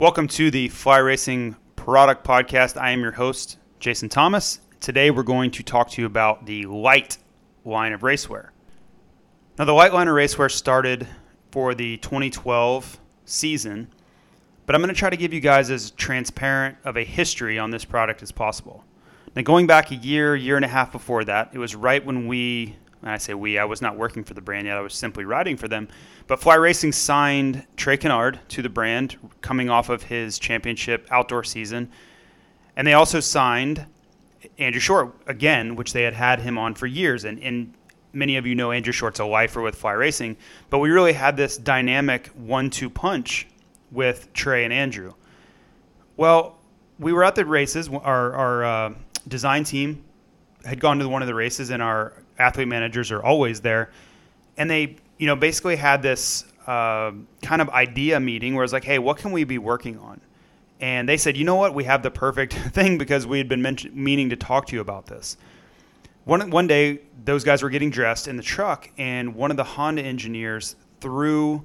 Welcome to the Fly Racing Product Podcast. I am your host, Jason Thomas. Today we're going to talk to you about the Lite line of racewear. Now, the Lite line of racewear started for the 2012 season, but I'm going to try to give you guys as transparent of a history on this product as possible. Now, going back a year, year and a half before that, it was right when we and I say we, I was not working for the brand yet. I was simply riding for them. But Fly Racing signed Trey Canard to the brand coming off of his championship outdoor season. And they also signed Andrew Short again, which they had had him on for years. And, and many of you know Andrew Short's a lifer with Fly Racing. But we really had this dynamic one two punch with Trey and Andrew. Well, we were at the races. Our, our uh, design team had gone to one of the races, and our athlete managers are always there, and they you know basically had this uh, kind of idea meeting where it's like, hey, what can we be working on? And they said, you know what, we have the perfect thing because we had been mention- meaning to talk to you about this. One one day, those guys were getting dressed in the truck, and one of the Honda engineers threw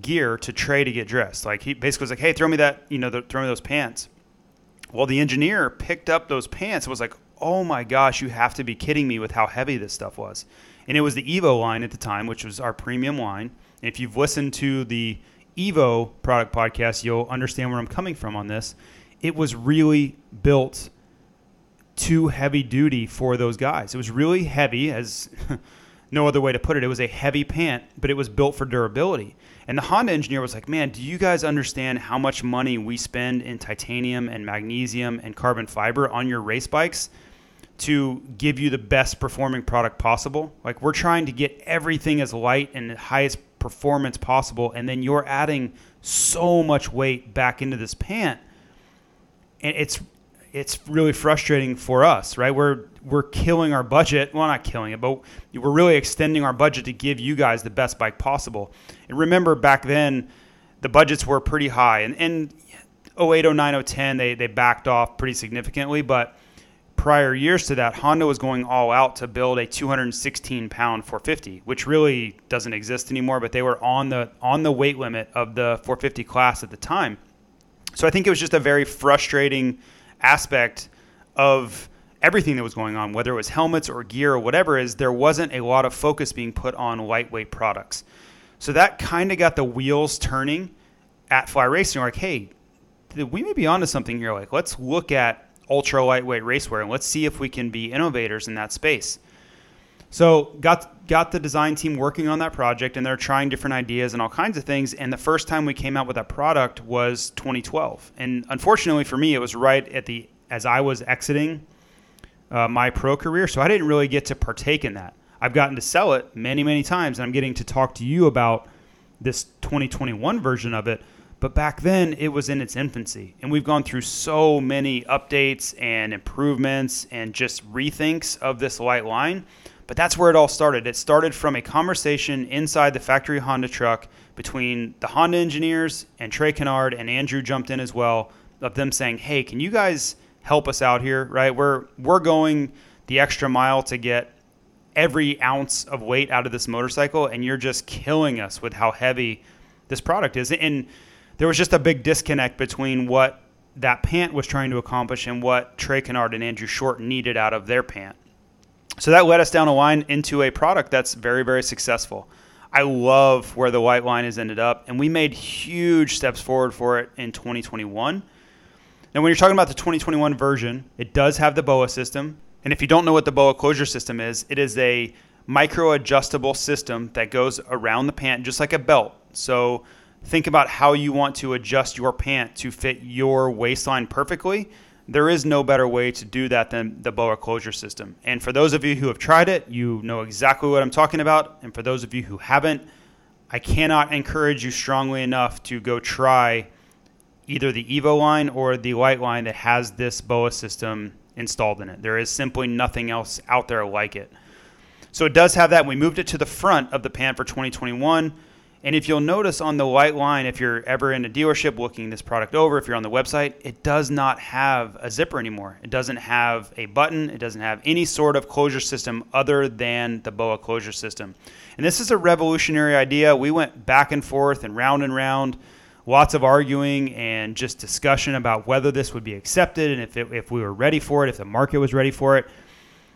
gear to Trey to get dressed. Like he basically was like, "Hey, throw me that, you know, the, throw me those pants." Well, the engineer picked up those pants and was like, oh my gosh, you have to be kidding me with how heavy this stuff was. And it was the Evo line at the time, which was our premium line. And if you've listened to the Evo product podcast, you'll understand where I'm coming from on this. It was really built too heavy duty for those guys. It was really heavy, as no other way to put it. It was a heavy pant, but it was built for durability. And the Honda engineer was like, man, do you guys understand how much money we spend in titanium and magnesium and carbon fiber on your race bikes? To give you the best performing product possible. Like we're trying to get everything as light and highest performance possible, and then you're adding so much weight back into this pant, and it's it's really frustrating for us, right? We're we're killing our budget. Well, not killing it, but we're really extending our budget to give you guys the best bike possible. And remember, back then, the budgets were pretty high, and and 08, 09, 010, they they backed off pretty significantly, but prior years to that, Honda was going all out to build a 216 pound 450, which really doesn't exist anymore. But they were on the on the weight limit of the 450 class at the time. So I think it was just a very frustrating aspect of everything that was going on, whether it was helmets or gear or whatever. Is there wasn't a lot of focus being put on lightweight products. So that kind of got the wheels turning at Fly Racing. We're like, hey, we may be onto something here. Like, let's look at ultra lightweight racewear, and let's see if we can be innovators in that space. So got got the design team working on that project, and they're trying different ideas and all kinds of things. And the first time we came out with that product was 2012, and unfortunately for me, it was right at the as I was exiting uh, my pro career, so I didn't really get to partake in that. I've gotten to sell it many many times, and I'm getting to talk to you about this 2021 version of it. But back then, it was in its infancy. And we've gone through so many updates and improvements and just rethinks of this Lite line. But that's where it all started. It started from a conversation inside the factory Honda truck between the Honda engineers and Trey Canard, and Andrew jumped in as well, of them saying, hey, can you guys help us out here, right? We're, we're going the extra mile to get every ounce of weight out of this motorcycle, and you're just killing us with how heavy this product is. And there was just a big disconnect between what that pant was trying to accomplish and what Trey Canard and Andrew Short needed out of their pant. So that led us down a line into a product that's very, very successful. I love where the Lite line has ended up, and we made huge steps forward for it in 2021. Now, when you're talking about the 2021 version, it does have the BOA system. And if you don't know what the BOA closure system is, it is a micro adjustable system that goes around the pant just like a belt. So think about how you want to adjust your pant to fit your waistline perfectly, there is no better way to do that than the BOA closure system. And for those of you who have tried it, you know exactly what I'm talking about. And for those of you who haven't, I cannot encourage you strongly enough to go try either the Evo line or the Lite line that has this BOA system installed in it. There is simply nothing else out there like it. So it does have that. We moved it to the front of the pant for 2021. And if you'll notice on the Lite line, if you're ever in a dealership looking this product over, if you're on the website, it does not have a zipper anymore. It doesn't have a button. It doesn't have any sort of closure system other than the BOA closure system. And this is a revolutionary idea. We went back and forth and round and round lots of arguing and just discussion about whether this would be accepted and if, it, if we were ready for it, if the market was ready for it.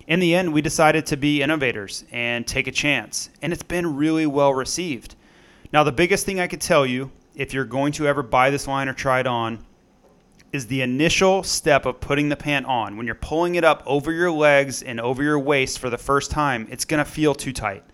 In the end, we decided to be innovators and take a chance, and it's been really well received. Now, the biggest thing I could tell you, if you're going to ever buy this line or try it on, is the initial step of putting the pant on. When you're pulling it up over your legs and over your waist for the first time, it's going to feel too tight.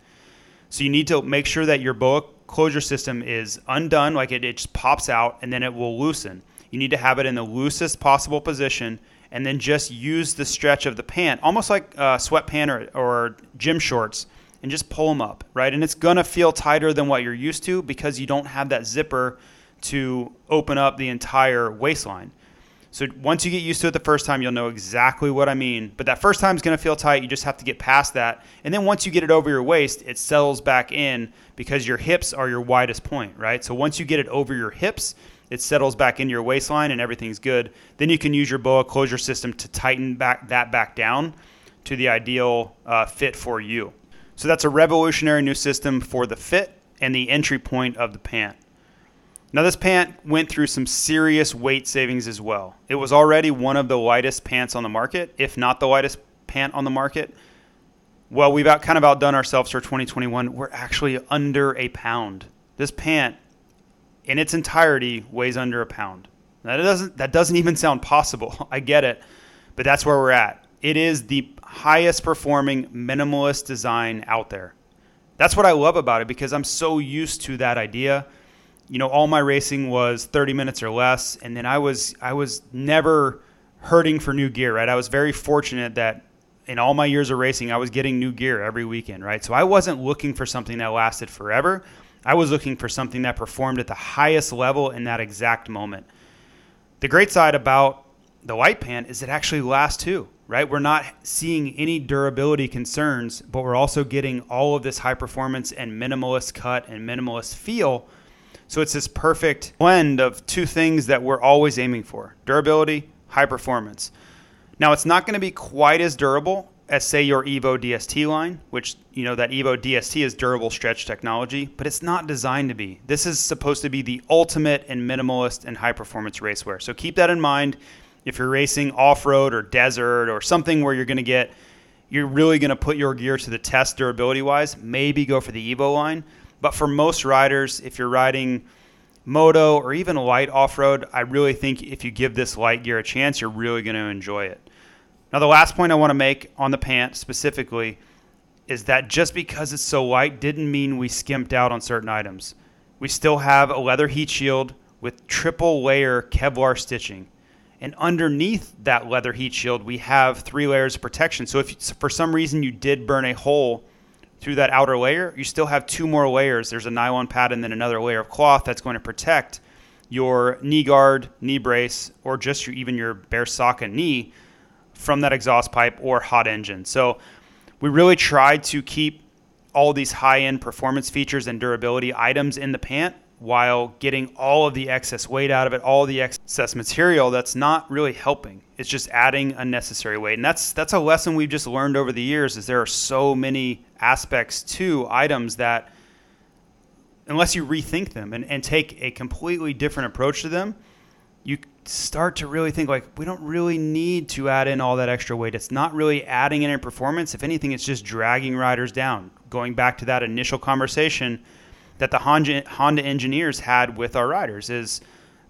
So you need to make sure that your boa closure system is undone, like it, it just pops out and then it will loosen. You need to have it in the loosest possible position and then just use the stretch of the pant, almost like a sweatpant or, or gym shorts, and just pull them up, right? And it's gonna feel tighter than what you're used to because you don't have that zipper to open up the entire waistline. So once you get used to it the first time, you'll know exactly what I mean. But that first time is going to feel tight. You just have to get past that. And then once you get it over your waist, it settles back in because your hips are your widest point, right? So once you get it over your hips, it settles back into your waistline and everything's good. Then you can use your boa closure system to tighten back that back down to the ideal uh, fit for you. So that's a revolutionary new system for the fit and the entry point of the pant. Now, this pant went through some serious weight savings as well. It was already one of the lightest pants on the market, if not the lightest pant on the market. Well, we've out, kind of outdone ourselves for 2021. We're actually under a pound. This pant, in its entirety, weighs under a pound. That doesn't that doesn't even sound possible. I get it, but that's where we're at. It is the highest performing minimalist design out there. That's what I love about it because I'm so used to that idea you know, all my racing was 30 minutes or less, and then I was I was never hurting for new gear. Right, I was very fortunate that in all my years of racing, I was getting new gear every weekend. Right, so I wasn't looking for something that lasted forever. I was looking for something that performed at the highest level in that exact moment. The great side about the light pant is it actually lasts too, right? We're not seeing any durability concerns, but we're also getting all of this high performance and minimalist cut and minimalist feel so it's this perfect blend of two things that we're always aiming for durability, high performance. Now, it's not going to be quite as durable as, say, your Evo DST line, which, you know, that Evo DST is durable stretch technology, but it's not designed to be. This is supposed to be the ultimate and minimalist and high performance racewear. So keep that in mind if you're racing off road or desert or something where you're going to get, you're really going to put your gear to the test durability wise, maybe go for the Evo line. But for most riders, if you're riding moto or even light off road, I really think if you give this light gear a chance, you're really going to enjoy it. Now, the last point I want to make on the pant specifically is that just because it's so light didn't mean we skimped out on certain items. We still have a leather heat shield with triple layer Kevlar stitching. And underneath that leather heat shield, we have three layers of protection. So if for some reason you did burn a hole through that outer layer, you still have two more layers. There's a nylon pad and then another layer of cloth that's going to protect your knee guard, knee brace, or just your, even your bare sock and knee from that exhaust pipe or hot engine. So we really tried to keep all these high-end performance features and durability items in the pant while getting all of the excess weight out of it, all the excess material that's not really helping. It's just adding unnecessary weight. And that's that's a lesson we've just learned over the years is there are so many aspects to items that unless you rethink them and, and take a completely different approach to them, you start to really think like we don't really need to add in all that extra weight. It's not really adding in performance. If anything, it's just dragging riders down. Going back to that initial conversation that the Honda, Honda engineers had with our riders is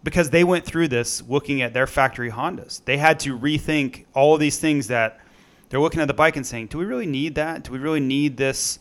because they went through this looking at their factory Hondas. They had to rethink all of these things that they're looking at the bike and saying, do we really need that? Do we really need this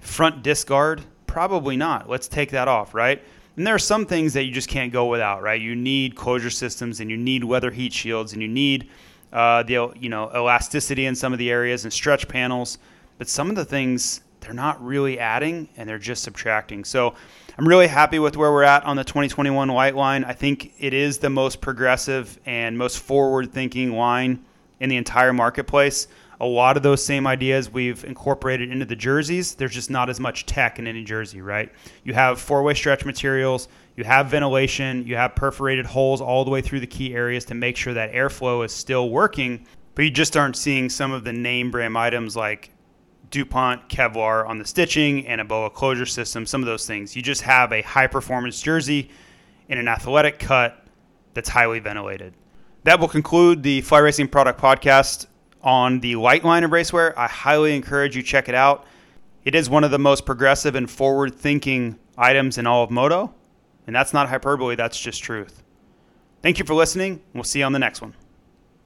front disc guard? Probably not. Let's take that off, right? And there are some things that you just can't go without, right? You need closure systems and you need weather heat shields and you need uh, the you know elasticity in some of the areas and stretch panels. But some of the things they're not really adding and they're just subtracting. So I'm really happy with where we're at on the 2021 Lite line. I think it is the most progressive and most forward thinking line in the entire marketplace. A lot of those same ideas we've incorporated into the jerseys. There's just not as much tech in any jersey, right? You have four way stretch materials, you have ventilation, you have perforated holes all the way through the key areas to make sure that airflow is still working, but you just aren't seeing some of the name brand items like DuPont Kevlar on the stitching and a BOA closure system, some of those things. You just have a high performance jersey in an athletic cut that's highly ventilated. That will conclude the Fly Racing Product Podcast on the Lite line of racewear. I highly encourage you check it out. It is one of the most progressive and forward-thinking items in all of moto, and that's not hyperbole, that's just truth. Thank you for listening. We'll see you on the next one.